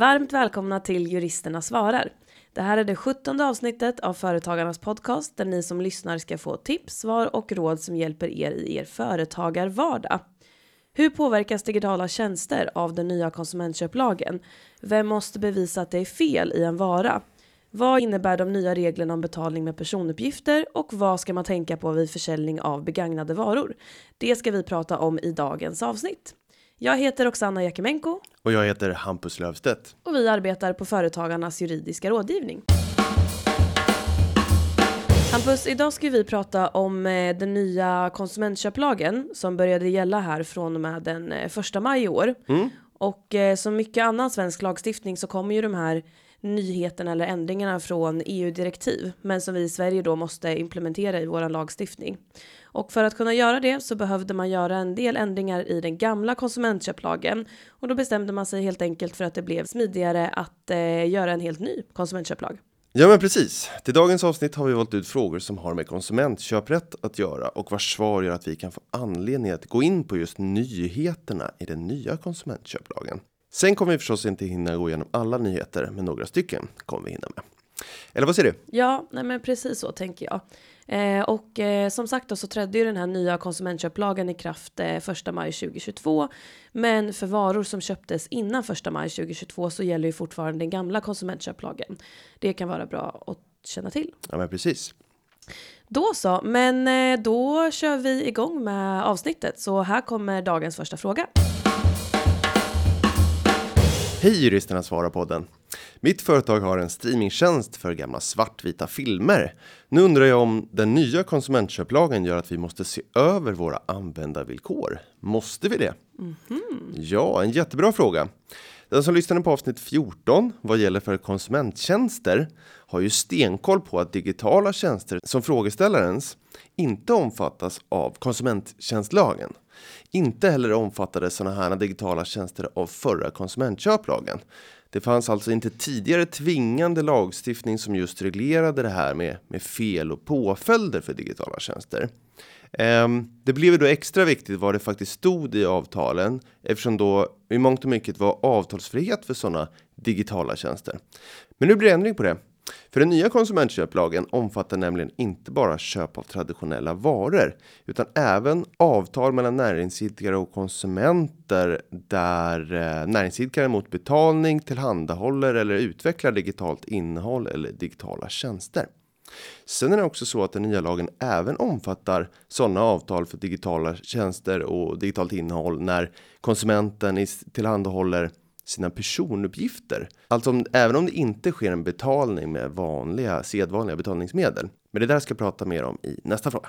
Varmt välkomna till Juristerna svarar. Det här är det sjuttonde avsnittet av Företagarnas podcast där ni som lyssnar ska få tips, svar och råd som hjälper er i er företagarvardag. Hur påverkas digitala tjänster av den nya konsumentköplagen? Vem måste bevisa att det är fel i en vara? Vad innebär de nya reglerna om betalning med personuppgifter och vad ska man tänka på vid försäljning av begagnade varor? Det ska vi prata om i dagens avsnitt. Jag heter Oksana Jakimenko Och jag heter Hampus Löfstedt. och vi arbetar på Företagarnas juridiska rådgivning. Hampus, idag ska vi prata om eh, den nya konsumentköplagen som började gälla här från och med den eh, första maj i år. Och eh, som mycket annan svensk lagstiftning så kommer ju de här nyheterna eller ändringarna från EU-direktiv, men som vi i Sverige då måste implementera i vår lagstiftning. Och för att kunna göra det så behövde man göra en del ändringar i den gamla konsumentköplagen och då bestämde man sig helt enkelt för att det blev smidigare att eh, göra en helt ny konsumentköplag. Ja, men precis. Till dagens avsnitt har vi valt ut frågor som har med konsumentköprätt att göra och vars svar gör att vi kan få anledning att gå in på just nyheterna i den nya konsumentköplagen. Sen kommer vi förstås inte hinna gå igenom alla nyheter, men några stycken kommer vi hinna med. Eller vad säger du? Ja, nej men precis så tänker jag. Eh, och eh, som sagt då så trädde ju den här nya konsumentköplagen i kraft eh, 1 maj 2022. Men för varor som köptes innan 1 maj 2022 så gäller ju fortfarande den gamla konsumentköplagen. Det kan vara bra att känna till. Ja, men precis. Då så, men eh, då kör vi igång med avsnittet. Så här kommer dagens första fråga. Hej juristerna svarar podden. Mitt företag har en streamingtjänst för gamla svartvita filmer. Nu undrar jag om den nya konsumentköplagen gör att vi måste se över våra användarvillkor. Måste vi det? Ja, en jättebra fråga. Den som lyssnade på avsnitt 14 vad gäller för konsumenttjänster har ju stenkoll på att digitala tjänster som frågeställarens inte omfattas av konsumenttjänstlagen. Inte heller omfattade sådana här digitala tjänster av förra konsumentköplagen. Det fanns alltså inte tidigare tvingande lagstiftning som just reglerade det här med, med fel och påföljder för digitala tjänster. Ehm, det blev då extra viktigt vad det faktiskt stod i avtalen eftersom då i mångt och mycket var avtalsfrihet för sådana digitala tjänster. Men nu blir det ändring på det. För den nya konsumentköplagen omfattar nämligen inte bara köp av traditionella varor utan även avtal mellan näringsidkare och konsumenter där eh, näringsidkare mot betalning tillhandahåller eller utvecklar digitalt innehåll eller digitala tjänster. Sen är det också så att den nya lagen även omfattar sådana avtal för digitala tjänster och digitalt innehåll när konsumenten tillhandahåller sina personuppgifter. Alltså om, även om det inte sker en betalning med vanliga sedvanliga betalningsmedel. Men det där ska jag prata mer om i nästa fråga.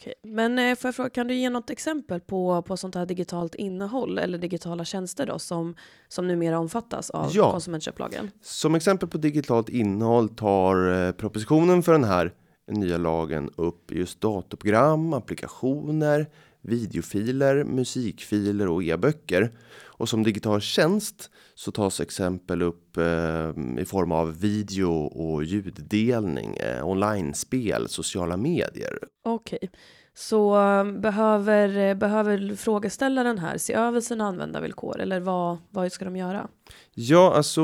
Okej. Men eh, får jag fråga, kan du ge något exempel på, på sånt här digitalt innehåll eller digitala tjänster då som, som numera omfattas av Ja. konsumentköplagen? Som exempel på digitalt innehåll tar eh, propositionen för den här nya lagen upp just datorprogram, applikationer, videofiler, musikfiler och e-böcker. Och som digital tjänst så tas exempel upp eh, i form av video och ljuddelning, eh, online-spel, sociala medier. Okej, så um, behöver, eh, behöver frågeställaren här se över sina användarvillkor eller vad, vad ska de göra? Ja, alltså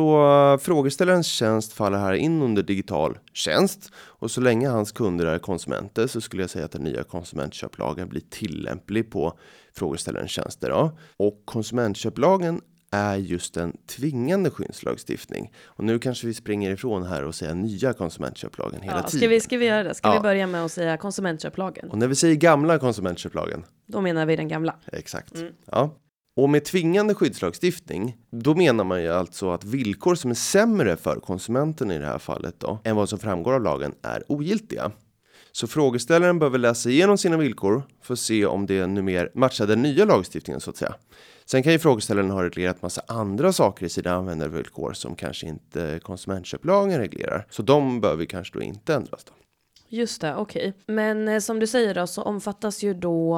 frågeställarens tjänst faller här in under digital tjänst och så länge hans kunder är konsumenter så skulle jag säga att den nya konsumentköplagen blir tillämplig på frågeställarens tjänster. Då. Och konsumentköplagen är just en tvingande skyddslagstiftning. Och nu kanske vi springer ifrån här och säger nya konsumentköplagen hela Ja, tiden. ska, vi, ska vi göra det? Ska Ja. vi börja med att säga konsumentköplagen? Och när vi säger gamla konsumentköplagen Då menar vi den gamla. Exakt. Ja. Och med tvingande skyddslagstiftning, då menar man ju alltså att villkor som är sämre för konsumenten i det här fallet då, än vad som framgår av lagen är ogiltiga. Så frågeställaren behöver läsa igenom sina villkor för att se om det numera matchar den nya lagstiftningen så att säga. Sen kan ju frågeställaren ha reglerat massa andra saker i sina användarvillkor som kanske inte konsumentköplagen reglerar. Så de behöver kanske då inte ändras då. Just det, okej. Men eh, som du säger då så omfattas ju då,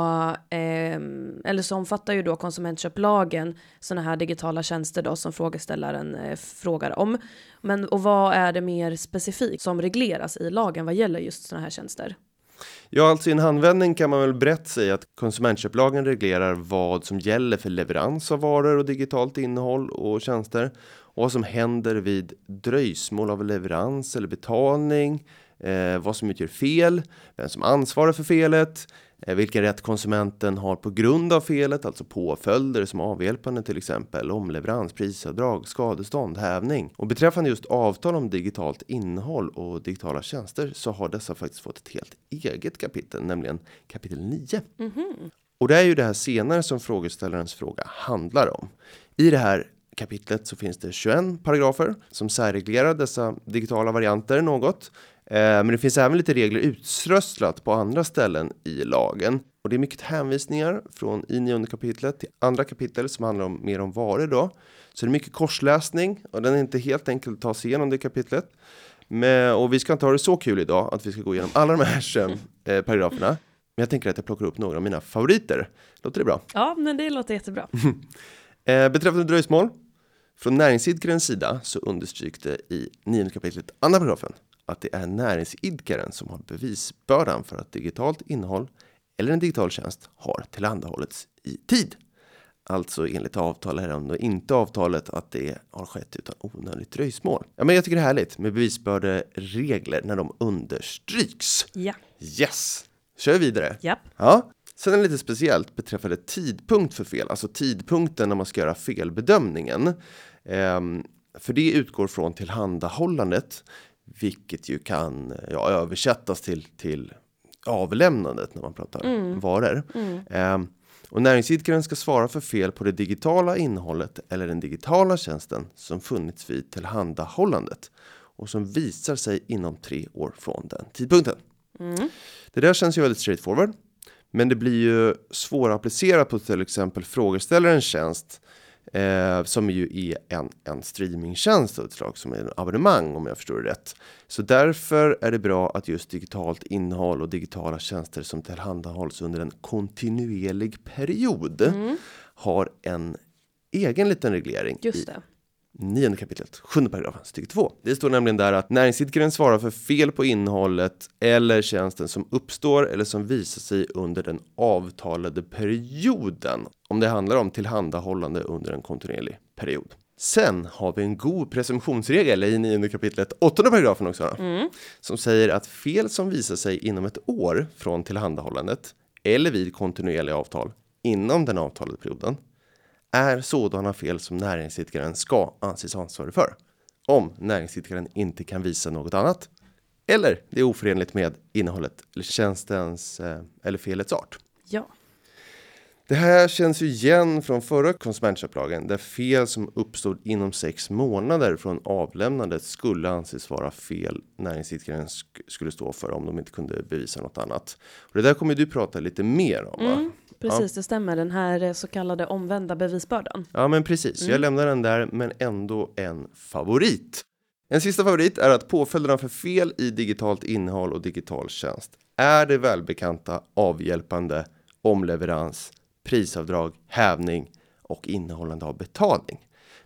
eh, eller så omfattar ju då konsumentköplagen sådana här digitala tjänster då som frågeställaren eh, frågar om. Men och vad är det mer specifikt som regleras i lagen vad gäller just sådana här tjänster? Ja, alltså i en handvändning kan man väl brett säga att konsumentköplagen reglerar vad som gäller för leverans av varor och digitalt innehåll och tjänster. och vad som händer vid dröjsmål av leverans eller betalning, eh, vad som utgör fel, vem som ansvarar för felet, eh, vilken rätt konsumenten har på grund av felet, alltså påföljder som avhjälpande till exempel, omleverans, prisavdrag, skadestånd, hävning. Och beträffande just avtal om digitalt innehåll och digitala tjänster så har dessa faktiskt fått ett helt eget kapitel, nämligen kapitel 9. Och det är ju det här senare som frågeställarens fråga handlar om. I det här kapitlet så finns det 21 paragrafer som särreglerar dessa digitala varianter något. Eh, men det finns även lite regler utströsslat på andra ställen i lagen. Och det är mycket hänvisningar från i nionde kapitlet till andra kapitel som handlar om mer om varor då. Så det är mycket korsläsning och den är inte helt enkel att ta sig igenom det kapitlet. Men, och vi ska inte ha det så kul idag att vi ska gå igenom alla de här 21 eh, paragraferna. Men jag tänker att jag plockar upp några av mina favoriter. Låter det bra? Ja, men det låter jättebra. Eh, beträffande dröjsmål. Från näringsidkarens sida så understryks det i 9 kapitlet andra paragrafen att det är näringsidkaren som har bevisbördan för att digitalt innehåll eller en digital tjänst har tillhandahållits i tid. Alltså enligt avtal är det inte avtalet att det har skett utan onödigt dröjsmål. Ja, men jag tycker det är härligt med bevisbörderegler när de understryks. Ja. Yes! Kör vi vidare. Japp. Ja. Sen är det lite speciellt beträffande tidpunkt för fel, alltså tidpunkten när man ska göra felbedömningen. Ehm, för det utgår från tillhandahållandet, vilket ju kan ja, översättas till, till avlämnandet när man pratar varor. Ehm, och näringsidkaren ska svara för fel på det digitala innehållet eller den digitala tjänsten som funnits vid tillhandahållandet och som visar sig inom tre år från den tidpunkten. Det där känns ju väldigt straightforward. Men det blir ju svårapplicerat på till exempel frågeställarens tjänst. Eh, som ju är en, en streamingtjänst av ett slag som är en abonnemang om jag förstår det rätt. Så därför är det bra att just digitalt innehåll och digitala tjänster som tillhandahålls under en kontinuerlig period har en egen liten reglering i Nionde kapitlet, sjunde paragrafen, stycke 2. Det står nämligen där att näringsidkaren svarar för fel på innehållet eller tjänsten som uppstår eller som visar sig under den avtalade perioden. Om det handlar om tillhandahållande under en kontinuerlig period. Sen har vi en god presumtionsregel i nionde kapitlet, åttonde paragrafen också. Då, Som säger att fel som visar sig inom ett år från tillhandahållandet eller vid kontinuerliga avtal inom den avtalade perioden är sådana fel som näringsidkaren ska anses ansvarig för. Om näringsidkaren inte kan visa något annat. Eller det är oförenligt med innehållet eller tjänstens eh, eller felets art. Ja. Det här känns ju igen från förra konsumentköplagen där fel som uppstod inom sex månader från avlämnandet skulle anses vara fel näringsidkaren sk- skulle stå för om de inte kunde bevisa något annat. Och det där kommer du prata lite mer om? Mm, precis, det stämmer. Den här eh, så kallade omvända bevisbördan. Ja, men precis. Jag lämnar den där, men ändå en favorit. En sista favorit är att påföljderna för fel i digitalt innehåll och digital tjänst är det välbekanta avhjälpande, omleverans, prisavdrag, hävning och innehållande av betalning.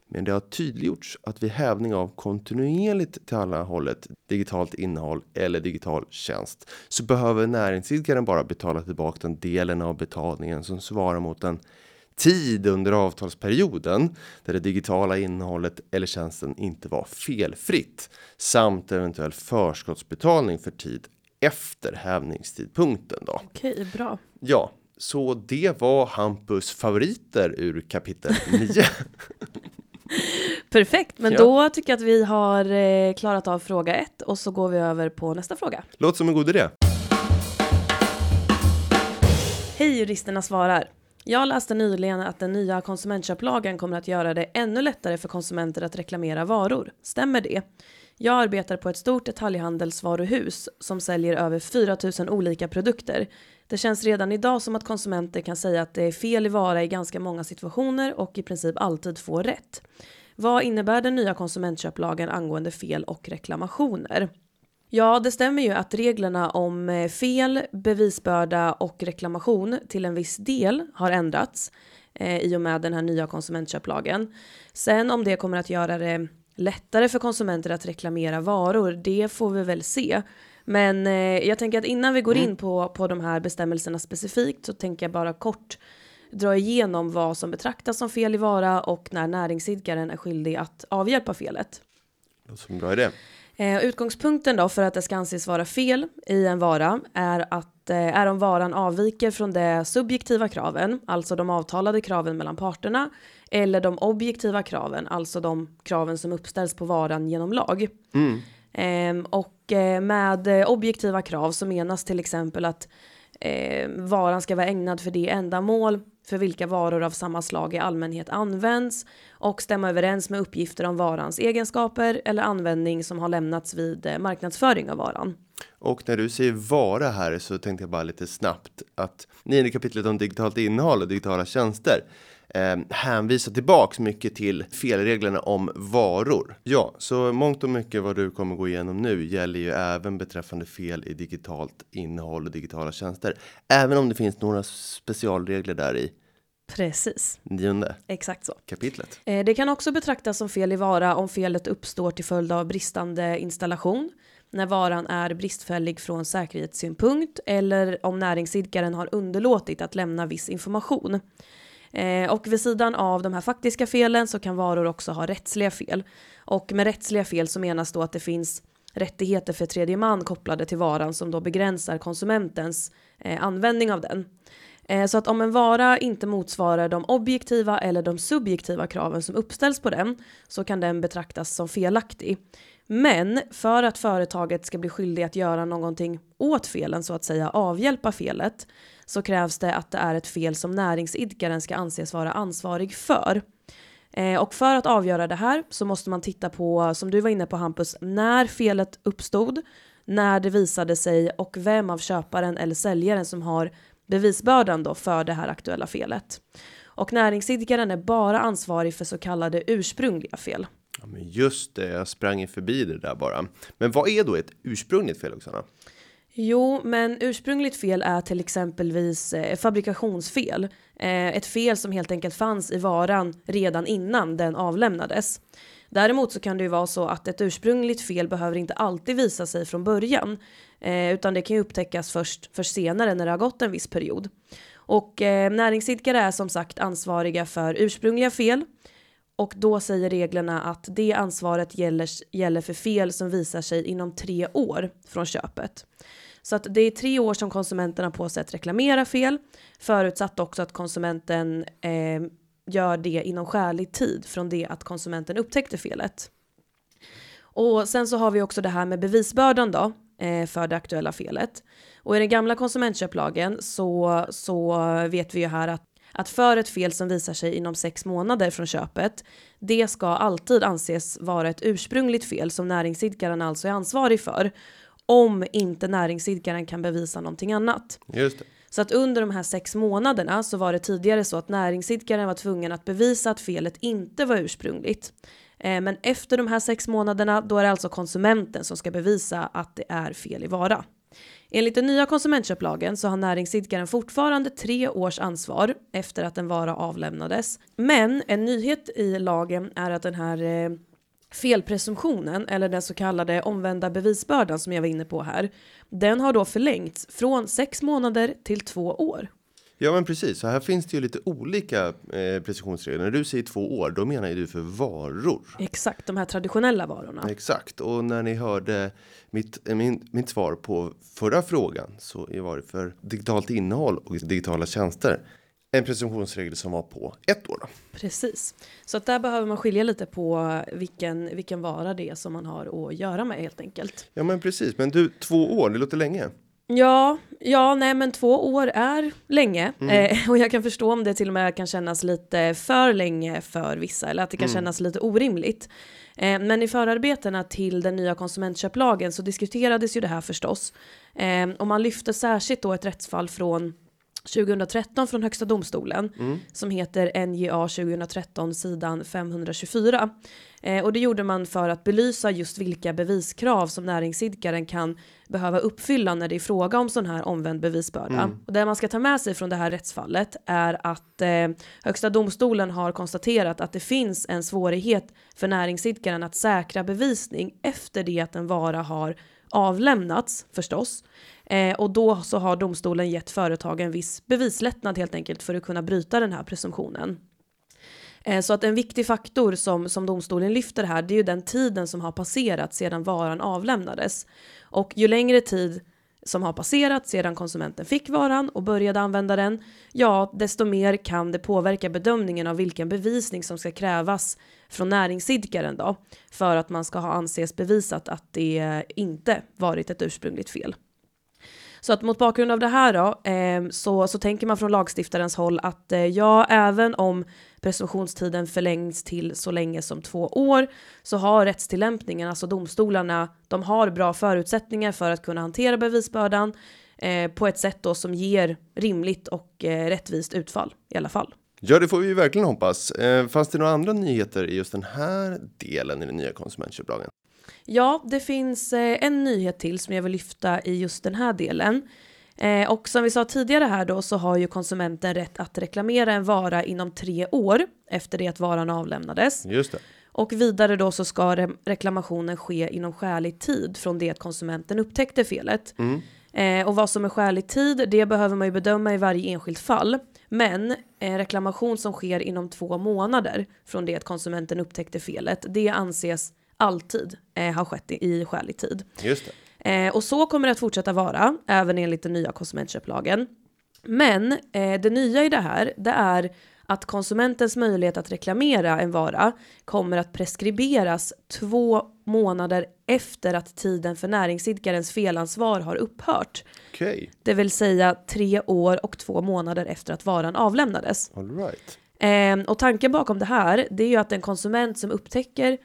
Men det har tydliggjorts att vid hävning av kontinuerligt tillhandahållet digitalt innehåll eller digital tjänst så behöver näringsidkaren bara betala tillbaka den delen av betalningen som svarar mot en tid under avtalsperioden där det digitala innehållet eller tjänsten inte var felfritt samt eventuell förskottsbetalning för tid efter hävningstidpunkten då. Okej, bra. Ja, så det var Hampus favoriter ur kapitel 9. Perfekt, men Ja. då tycker jag att vi har eh, klarat av fråga ett och så går vi över på nästa fråga. Låter som en god idé. Hej juristerna svarar. Jag läste nyligen att den nya konsumentköplagen kommer att göra det ännu lättare för konsumenter att reklamera varor. Stämmer det? Jag arbetar på ett stort detaljhandelsvaruhus som säljer över 4000 olika produkter. Det känns redan idag som att konsumenter kan säga att det är fel i vara i ganska många situationer och i princip alltid få rätt. Vad innebär den nya konsumentköplagen angående fel och reklamationer? Ja, det stämmer ju att reglerna om eh, fel, bevisbörda och reklamation till en viss del har ändrats eh, i och med den här nya konsumentköplagen. Sen om det kommer att göra det lättare för konsumenter att reklamera varor, det får vi väl se. Men eh, jag tänker att innan vi går in på, på de här bestämmelserna specifikt så tänker jag bara kort dra igenom vad som betraktas som fel i vara och när näringsidkaren är skyldig att avhjälpa felet. Som en bra idé. Eh, utgångspunkten då för att det ska anses vara fel i en vara är att eh, är om varan avviker från de subjektiva kraven, alltså de avtalade kraven mellan parterna, eller de objektiva kraven, alltså de kraven som uppställs på varan genom lag. Eh, och eh, med eh, objektiva krav så menas till exempel att eh, varan ska vara ägnad för det ändamål för vilka varor av samma slag i allmänhet används och stämma överens med uppgifter om varans egenskaper eller användning som har lämnats vid eh, marknadsföring av varan. Och när du säger vara här så tänkte jag bara lite snabbt att nionde kapitlet om digitalt innehåll och digitala tjänster eh, hänvisar tillbaks mycket till felreglerna om varor. Ja, så mångt och mycket vad du kommer gå igenom nu gäller ju även beträffande fel i digitalt innehåll och digitala tjänster. Även om det finns några specialregler där i Precis, nionde exakt så. kapitlet. Eh, Det kan också betraktas som fel i vara om felet uppstår till följd av bristande installation, när varan är bristfällig från säkerhetssynpunkt eller om näringsidkaren har underlåtit att lämna viss information. Eh, Och vid sidan av de här faktiska felen så kan varor också ha rättsliga fel. Och med rättsliga fel så menas då att det finns rättigheter för tredje man kopplade till varan som då begränsar konsumentens eh, användning av den. Eh, Så att om en vara inte motsvarar de objektiva eller de subjektiva kraven som uppställs på den så kan den betraktas som felaktig. Men för att företaget ska bli skyldig att göra någonting åt felen, så att säga avhjälpa felet, så krävs det att det är ett fel som näringsidkaren ska anses vara ansvarig för. Eh, och för att avgöra det här så måste man titta på, som du var inne på Hampus, när felet uppstod, när det visade sig och vem av köparen eller säljaren som har bevisbördan då för det här aktuella felet. Och näringsidkaren är bara ansvarig för så kallade ursprungliga fel. Ja, men just det, jag sprang förbi det där bara. Men vad är då ett ursprungligt fel Oksana? Jo, men ursprungligt fel är till exempelvis eh, fabrikationsfel. Eh, ett fel som helt enkelt fanns i varan redan innan den avlämnades. Däremot så kan det ju vara så att ett ursprungligt fel behöver inte alltid visa sig från början, eh, utan det kan ju upptäckas först, för senare när det har gått en viss period. Och eh, näringsidkare är som sagt ansvariga för ursprungliga fel och då säger reglerna att det ansvaret gäller, gäller för fel som visar sig inom tre år från köpet. Så att det är tre år som konsumenten har på sig att reklamera fel, förutsatt också att konsumenten eh, gör det inom skälig tid från det att konsumenten upptäckte felet. Och sen så har vi också det här med bevisbördan då eh, för det aktuella felet. Och i den gamla konsumentköplagen så, så vet vi ju här att att för ett fel som visar sig inom sex månader från köpet, det ska alltid anses vara ett ursprungligt fel som näringsidkaren alltså är ansvarig för, om inte näringsidkaren kan bevisa någonting annat. Just det. Så att under de här sex månaderna så var det tidigare så att näringsidkaren var tvungen att bevisa att felet inte var ursprungligt. Eh, Men efter de här sex månaderna då är det alltså konsumenten som ska bevisa att det är fel i vara. Enligt den nya konsumentköplagen så har näringsidkaren fortfarande tre års ansvar efter att en vara avlämnades. Men en nyhet i lagen är att den här eh, felpresumtionen, eller den så kallade omvända bevisbördan som jag var inne på här, den har då förlängts från sex månader till två år. Ja, men precis. Så här finns det ju lite olika eh, precisionsregler. När du säger två år, då menar ju du för varor. Exakt, de här traditionella varorna. Exakt. Och när ni hörde mitt, eh, min, mitt svar på förra frågan så var det för digitalt innehåll och digitala tjänster en presumtionsregel som var på ett år. Då. Precis. Så att där behöver man skilja lite på vilken, vilken vara det är som man har att göra med helt enkelt. Ja, men precis. Men du, två år, det låter länge. Ja, ja, nej men två år är länge. Eh, och jag kan förstå om det till och med kan kännas lite för länge för vissa eller att det kan kännas lite orimligt. Eh, men i förarbetena till den nya konsumentköplagen så diskuterades ju det här förstås. Eh, och man lyfte särskilt då ett rättsfall från 2013 från Högsta domstolen som heter NJA 2013 sidan 524. Eh, och det gjorde man för att belysa just vilka beviskrav som näringsidkaren kan behöva uppfylla när det är fråga om sån här omvänd bevisbörda. Och det man ska ta med sig från det här rättsfallet är att eh, Högsta domstolen har konstaterat att det finns en svårighet för näringsidkaren att säkra bevisning efter det att en vara har avlämnats förstås. Eh, och då så har domstolen gett företagen viss bevislättnad helt enkelt för att kunna bryta den här presumtionen. Eh, så att en viktig faktor som, som domstolen lyfter här, det är ju den tiden som har passerat sedan varan avlämnades. Och ju längre tid som har passerat sedan konsumenten fick varan och började använda den, ja, desto mer kan det påverka bedömningen av vilken bevisning som ska krävas från näringsidkaren då, för att man ska ha anses bevisat att det inte varit ett ursprungligt fel. Så att mot bakgrund av det här då, eh, så, så tänker man från lagstiftarens håll att eh, ja, även om presumtionstiden förlängs till så länge som två år så har rättstillämpningen, alltså domstolarna, de har bra förutsättningar för att kunna hantera bevisbördan eh, på ett sätt då som ger rimligt och eh, rättvist utfall i alla fall. Ja, det får vi ju verkligen hoppas. Eh, fanns det några andra nyheter i just den här delen i den nya konsumentköplagen? Ja, det finns eh, en nyhet till som jag vill lyfta i just den här delen. Eh, och som vi sa tidigare här då så har ju konsumenten rätt att reklamera en vara inom tre år efter det att varan avlämnades. Just det. Och vidare då så ska re reklamationen ske inom skälig tid från det att konsumenten upptäckte felet. Mm. Eh, och vad som är skälig tid, det behöver man ju bedöma i varje enskilt fall. Men en reklamation som sker inom två månader från det att konsumenten upptäckte felet, det anses alltid eh, ha skett i, i skälig tid. Just det. Eh, och så kommer det att fortsätta vara, även enligt den nya konsumentköplagen. Men eh, det nya i det här, det är att konsumentens möjlighet att reklamera en vara kommer att preskriberas två månader efter att tiden för näringsidkarens felansvar har upphört. Okej, Det vill säga tre år och två månader efter att varan avlämnades. all right. Eh, och tanken bakom det här, det är ju att en konsument som upptäcker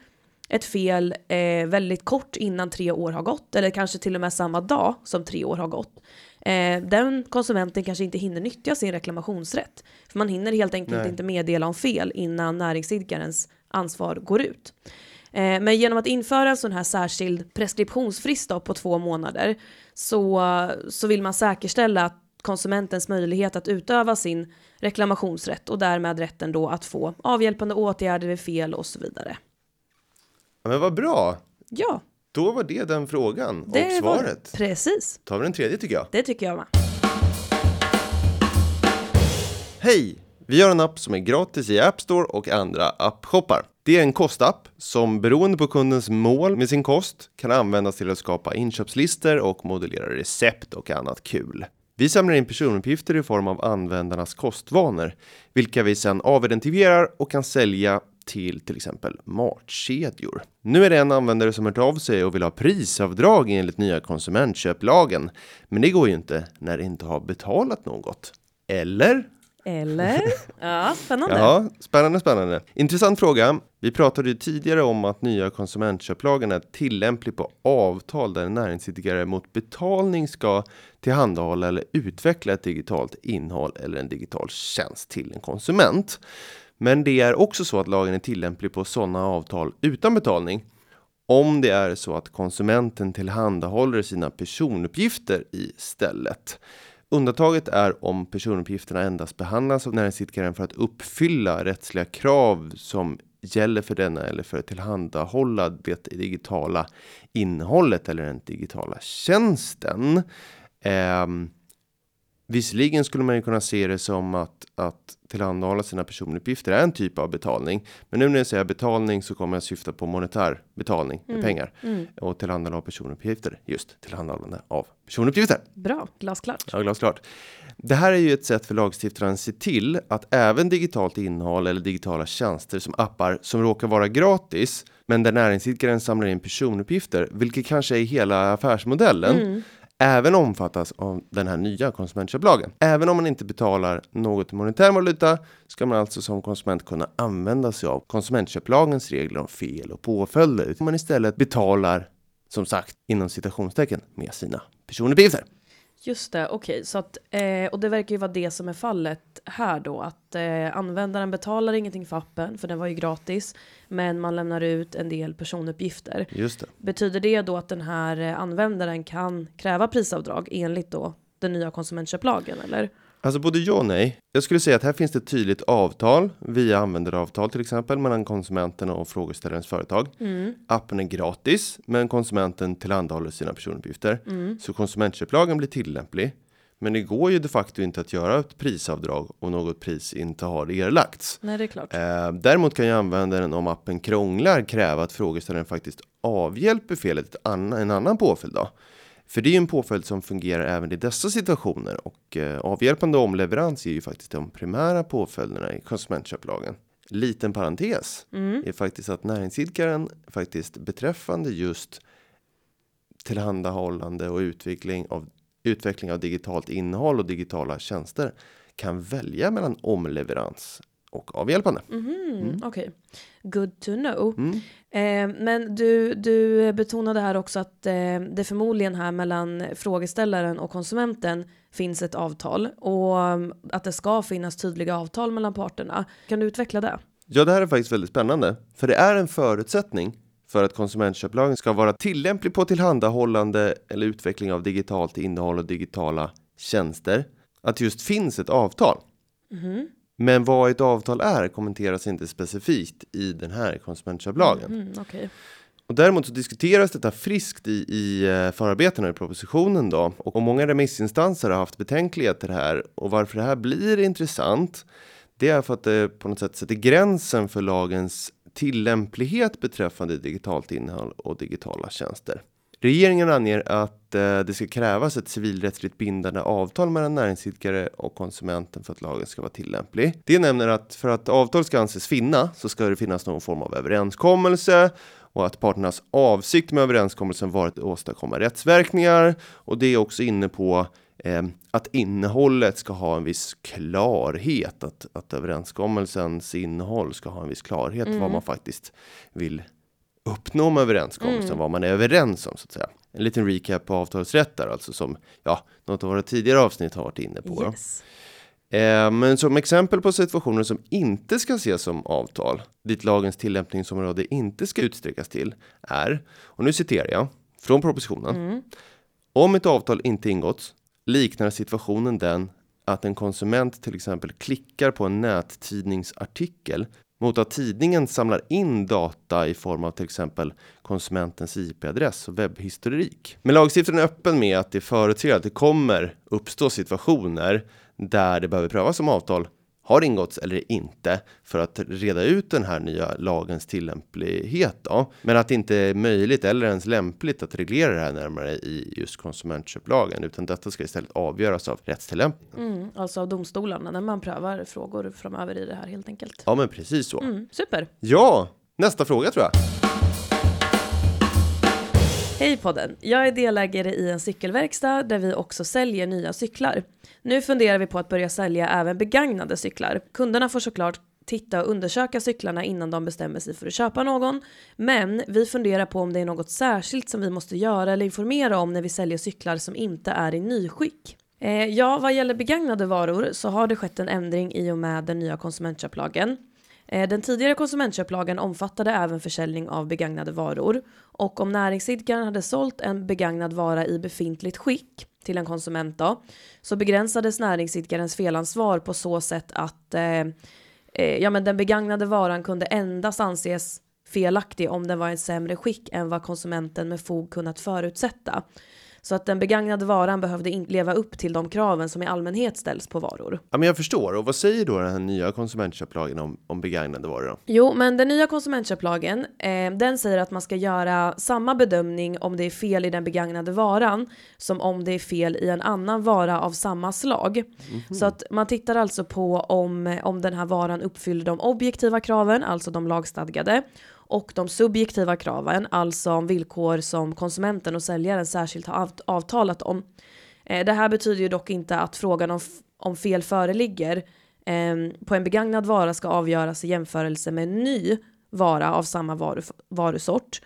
ett fel eh, väldigt kort innan tre år har gått, eller kanske till och med samma dag som tre år har gått, eh, den konsumenten kanske inte hinner nyttja sin reklamationsrätt. För man hinner helt enkelt Nej. inte meddela om fel innan näringsidkarens ansvar går ut. Eh, men genom att införa en sån här särskild preskriptionsfrist på två månader så, så vill man säkerställa att konsumentens möjlighet att utöva sin reklamationsrätt och därmed rätten då att få avhjälpande åtgärder vid fel och så vidare. Ja, men vad bra. Ja, Då var det den frågan och det var svaret. Precis, Tar vi den tredje tycker jag. det tycker jag med. Hej! Vi har en app som är gratis i App Store och andra appshoppar. Det är en kostapp som beroende på kundens mål med sin kost kan användas till att skapa inköpslistor och modellera recept och annat kul. Vi samlar in personuppgifter i form av användarnas kostvanor, vilka vi sedan avidentifierar och kan sälja till till exempel matkedjor. Nu är det en användare som hört av sig och vill ha prisavdrag enligt nya konsumentköplagen. Men det går ju inte när det inte har betalat något. Eller? Eller? Ja, spännande. Ja, spännande, spännande. Intressant fråga. Vi pratade ju tidigare om att nya konsumentköplagen är tillämplig på avtal där en näringsidkare mot betalning ska tillhandahålla eller utveckla ett digitalt innehåll eller en digital tjänst till en konsument. Men det är också så att lagen är tillämplig på sådana avtal utan betalning. Om det är så att konsumenten tillhandahåller sina personuppgifter istället. Undantaget är om personuppgifterna endast behandlas av näringsidkaren för att uppfylla rättsliga krav som gäller för denna eller för att tillhandahålla det digitala innehållet eller den digitala tjänsten. Ehm, Visserligen skulle man ju kunna se det som att, att tillhandahålla sina personuppgifter är en typ av betalning. Men nu när jag säger betalning så kommer jag syfta på monetär betalning med pengar. Mm. Och tillhandahålla personuppgifter. Just tillhandahållande av personuppgifter. Bra, glasklart. Ja, glasklart. Det här är ju ett sätt för lagstiftaren att se till att även digitalt innehåll eller digitala tjänster som appar som råkar vara gratis, men där näringsidkaren samlar in personuppgifter, vilket kanske är hela affärsmodellen, Mm även omfattas av den här nya konsumentköplagen. Även om man inte betalar något i monetär valuta ska man alltså som konsument kunna använda sig av konsumentköplagens regler om fel och påföljder. Om man istället betalar, som sagt, inom citationstecken med sina personuppgifter. Just det, okej, så att, eh, och det verkar ju vara det som är fallet här då, att eh, användaren betalar ingenting för appen, för den var ju gratis, men man lämnar ut en del personuppgifter. Just det. Betyder det då att den här eh, användaren kan kräva prisavdrag enligt då den nya konsumentköplagen eller? Alltså både ja och nej. Jag skulle säga att här finns det ett tydligt avtal via användaravtal till exempel mellan konsumenten och frågeställarens företag. Mm. Appen är gratis, men konsumenten tillhandahåller sina personuppgifter. Mm. Så konsumentköplagen blir tillämplig. Men det går ju de facto inte att göra ett prisavdrag om något pris inte har erlagts. Nej, det är klart. Eh, däremot kan ju användaren om appen krånglar kräva att frågeställaren faktiskt avhjälper felet en annan påföljd. Då. För det är en påföljd som fungerar även i dessa situationer och eh, avhjälpande omleverans är ju faktiskt de primära påföljderna i konsumentköplagen. Liten parentes Mm. är faktiskt att näringsidkaren faktiskt beträffande just tillhandahållande och utveckling av utveckling av digitalt innehåll och digitala tjänster kan välja mellan omleverans och avhjälpande. Mhm, Okej, good to know. Mm. Eh, men du, du betonade här också att eh, det förmodligen här mellan frågeställaren och konsumenten finns ett avtal och um, att det ska finnas tydliga avtal mellan parterna. Kan du utveckla det? Ja, det här är faktiskt väldigt spännande, för det är en förutsättning för att konsumentköplagen ska vara tillämplig på tillhandahållande eller utveckling av digitalt innehåll och digitala tjänster. Att just finns ett avtal. Mhm. Men vad ett avtal är kommenteras inte specifikt i den här konsumentköplagen. Mm, Okej. Och däremot så diskuteras detta friskt i, i eh, förarbetena i propositionen då. Och många remissinstanser har haft betänkligheter här. Och varför det här blir intressant, det är för att det på något sätt sätter gränsen för lagens tillämplighet beträffande digitalt innehåll och digitala tjänster. Regeringen anger att eh, det ska krävas ett civilrättsligt bindande avtal mellan näringsidkare och konsumenten för att lagen ska vara tillämplig. Det nämner att för att avtal ska anses finna så ska det finnas någon form av överenskommelse och att parternas avsikt med överenskommelsen varit att åstadkomma rättsverkningar. Och det är också inne på eh, att innehållet ska ha en viss klarhet, att, att överenskommelsens innehåll ska ha en viss klarhet vad man faktiskt vill uppnå med överenskommelsen, vad man är överens om så att säga. En liten recap på avtalsrätt där alltså som ja, något av våra tidigare avsnitt har varit inne på. Yes. Eh, men som exempel på situationer som inte ska ses som avtal, dit lagens tillämpningsområde inte ska utsträckas till, är, och nu citerar jag från propositionen. Om ett avtal inte ingåtts liknar situationen den att en konsument till exempel klickar på en nättidningsartikel mot att tidningen samlar in data i form av till exempel konsumentens IP-adress och webbhistorik. Men lagstiftaren är öppen med att det förutser att det kommer uppstå situationer där det behöver prövas om avtal har ingåtts eller inte för att reda ut den här nya lagens tillämplighet. Då. Men att det inte är möjligt eller ens lämpligt att reglera det här närmare i just konsumentköplagen utan detta ska istället avgöras av rättstillämpningen. Mm, alltså av domstolarna när man prövar frågor framöver i det här helt enkelt. Ja, men precis så. Mm, super. Ja, nästa fråga tror jag. Hej podden! Jag är delägare i en cykelverkstad där vi också säljer nya cyklar. Nu funderar vi på att börja sälja även begagnade cyklar. Kunderna får såklart titta och undersöka cyklarna innan de bestämmer sig för att köpa någon. Men vi funderar på om det är något särskilt som vi måste göra eller informera om när vi säljer cyklar som inte är i nyskick. Eh, ja, vad gäller begagnade varor så har det skett en ändring i och med den nya konsumentköplagen. Eh, den tidigare konsumentköplagen omfattade även försäljning av begagnade varor och om näringsidkaren hade sålt en begagnad vara i befintligt skick till en konsument då, så begränsades näringsidkarens felansvar på så sätt att eh, eh ja, men den begagnade varan kunde endast anses felaktig om den var i sämre skick än vad konsumenten med fog kunnat förutsätta. Så att den begagnade varan behövde leva upp till de kraven som i allmänhet ställs på varor. Ja, men jag förstår. Och vad säger då den här nya konsumentköplagen om, om begagnade varor? Då? Jo, men den nya konsumentköplagen, eh, den säger att man ska göra samma bedömning om det är fel i den begagnade varan som om det är fel i en annan vara av samma slag. Så att man tittar alltså på om, om den här varan uppfyller de objektiva kraven, alltså de lagstadgade, och de subjektiva kraven, alltså om villkor som konsumenten och säljaren särskilt har avtalat om. Eh, det här betyder ju dock inte att frågan om, om fel föreligger ehm, på en begagnad vara ska avgöras i jämförelse med en ny vara av samma varu, varusort.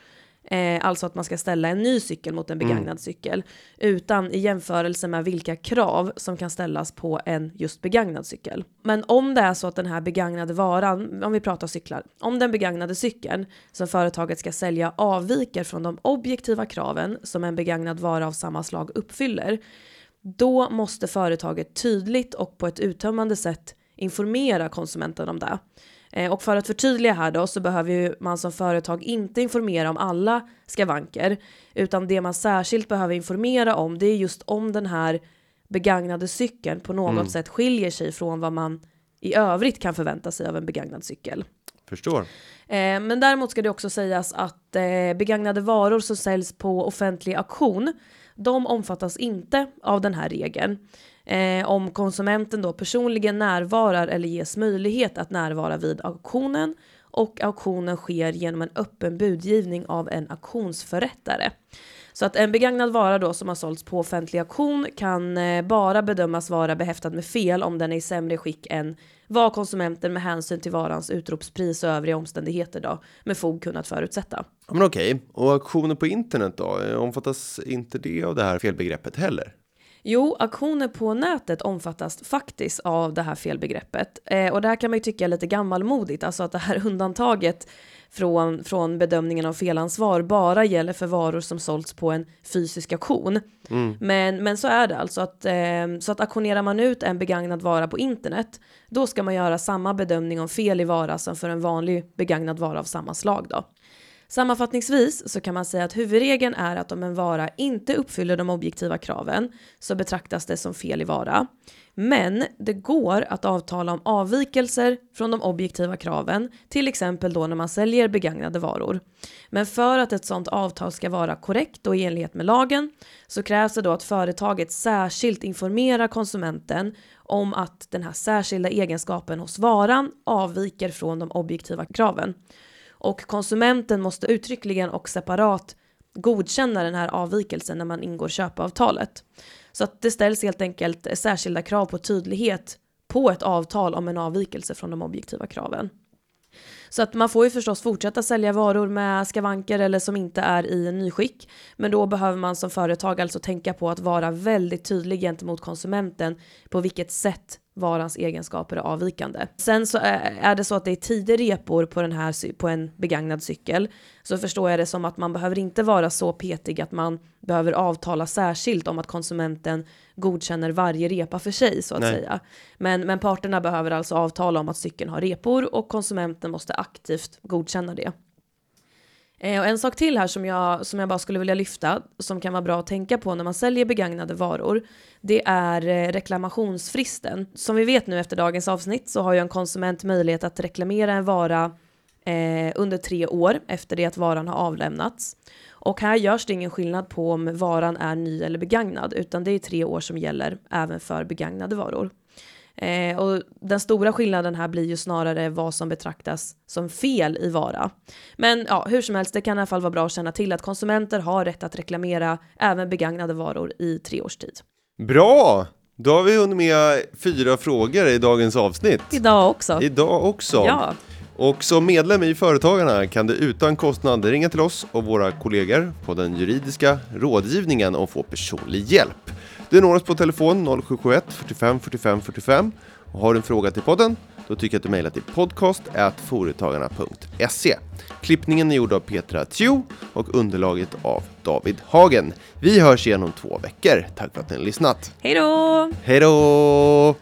Eh, alltså att man ska ställa en ny cykel mot en begagnad cykel. Utan i jämförelse med vilka krav som kan ställas på en just begagnad cykel. Men om det är så att den här begagnade varan, om vi pratar cyklar, om den begagnade cykeln som företaget ska sälja avviker från de objektiva kraven som en begagnad vara av samma slag uppfyller, då måste företaget tydligt och på ett uttömmande sätt informera konsumenten om det. Eh, och för att förtydliga här då så behöver man som företag inte informera om alla skavanker, utan det man särskilt behöver informera om det är just om den här begagnade cykeln på något Mm. sätt skiljer sig från vad man i övrigt kan förvänta sig av en begagnad cykel. Förstår. Eh, men däremot ska det också sägas att eh, begagnade varor som säljs på offentlig auktion, de omfattas inte av den här regeln. Eh, om konsumenten då personligen närvarar eller ges möjlighet att närvara vid auktionen och auktionen sker genom en öppen budgivning av en auktionsförrättare. Så att en begagnad vara då som har sålts på offentlig auktion kan eh, bara bedömas vara behäftad med fel om den är i sämre skick än vad konsumenten med hänsyn till varans utropspris och övriga omständigheter då med fog kunnat förutsätta. Ja, men okej, och auktioner på internet då? Eh, omfattas inte det av det här felbegreppet heller? Jo, auktioner på nätet omfattas faktiskt av det här felbegreppet. Eh, och det här kan man ju tycka är lite gammalmodigt, alltså att det här undantaget från, från bedömningen av felansvar bara gäller för varor som sålts på en fysisk auktion. Men, men så är det alltså att, eh, så att auktionerar man ut en begagnad vara på internet, då ska man göra samma bedömning om fel i vara som för en vanlig begagnad vara av samma slag då. Sammanfattningsvis så kan man säga att huvudregeln är att om en vara inte uppfyller de objektiva kraven så betraktas det som fel i vara. Men det går att avtala om avvikelser från de objektiva kraven, till exempel då när man säljer begagnade varor. Men för att ett sådant avtal ska vara korrekt och i enlighet med lagen så krävs det då att företaget särskilt informerar konsumenten om att den här särskilda egenskapen hos varan avviker från de objektiva kraven. Och konsumenten måste uttryckligen och separat godkänna den här avvikelsen när man ingår köpavtalet Så att det ställs helt enkelt särskilda krav på tydlighet på ett avtal om en avvikelse från de objektiva kraven. Så att man får ju förstås fortsätta sälja varor med skavanker eller som inte är i nyskick. Men då behöver man som företag alltså tänka på att vara väldigt tydlig gentemot konsumenten på vilket sätt varans egenskaper är avvikande. Sen så är det så att det är tio repor på, den här, på en begagnad cykel så förstår jag det som att man behöver inte vara så petig att man behöver avtala särskilt om att konsumenten godkänner varje repa för sig så att Nej. säga. Men, men parterna behöver alltså avtala om att cykeln har repor och konsumenten måste aktivt godkänna det. Eh, och en sak till här som jag, som jag bara skulle vilja lyfta, som kan vara bra att tänka på när man säljer begagnade varor, det är eh, reklamationsfristen. Som vi vet nu efter dagens avsnitt så har ju en konsument möjlighet att reklamera en vara eh, under tre år efter det att varan har avlämnats. Och här görs det ingen skillnad på om varan är ny eller begagnad, utan det är tre år som gäller även för begagnade varor. Eh, och den stora skillnaden här blir ju snarare vad som betraktas som fel i vara. Men ja, hur som helst, det kan i alla fall vara bra att känna till att konsumenter har rätt att reklamera även begagnade varor i tre års tid. Bra! Då har vi hunnit med fyra frågor i dagens avsnitt. Idag också. Idag också. Ja, Och som medlem i Företagarna kan du utan kostnad ringa till oss och våra kollegor på den juridiska rådgivningen och få personlig hjälp. Du når oss på telefon 0771 45 45 45 och har du en fråga till podden då tycker jag att du mejlar till podcast.foretagarna.se. Klippningen är gjord av Petra Tjo och underlaget av David Hagen. Vi hörs igen om två veckor. Tack för att ni har lyssnat. hej då! Hej då!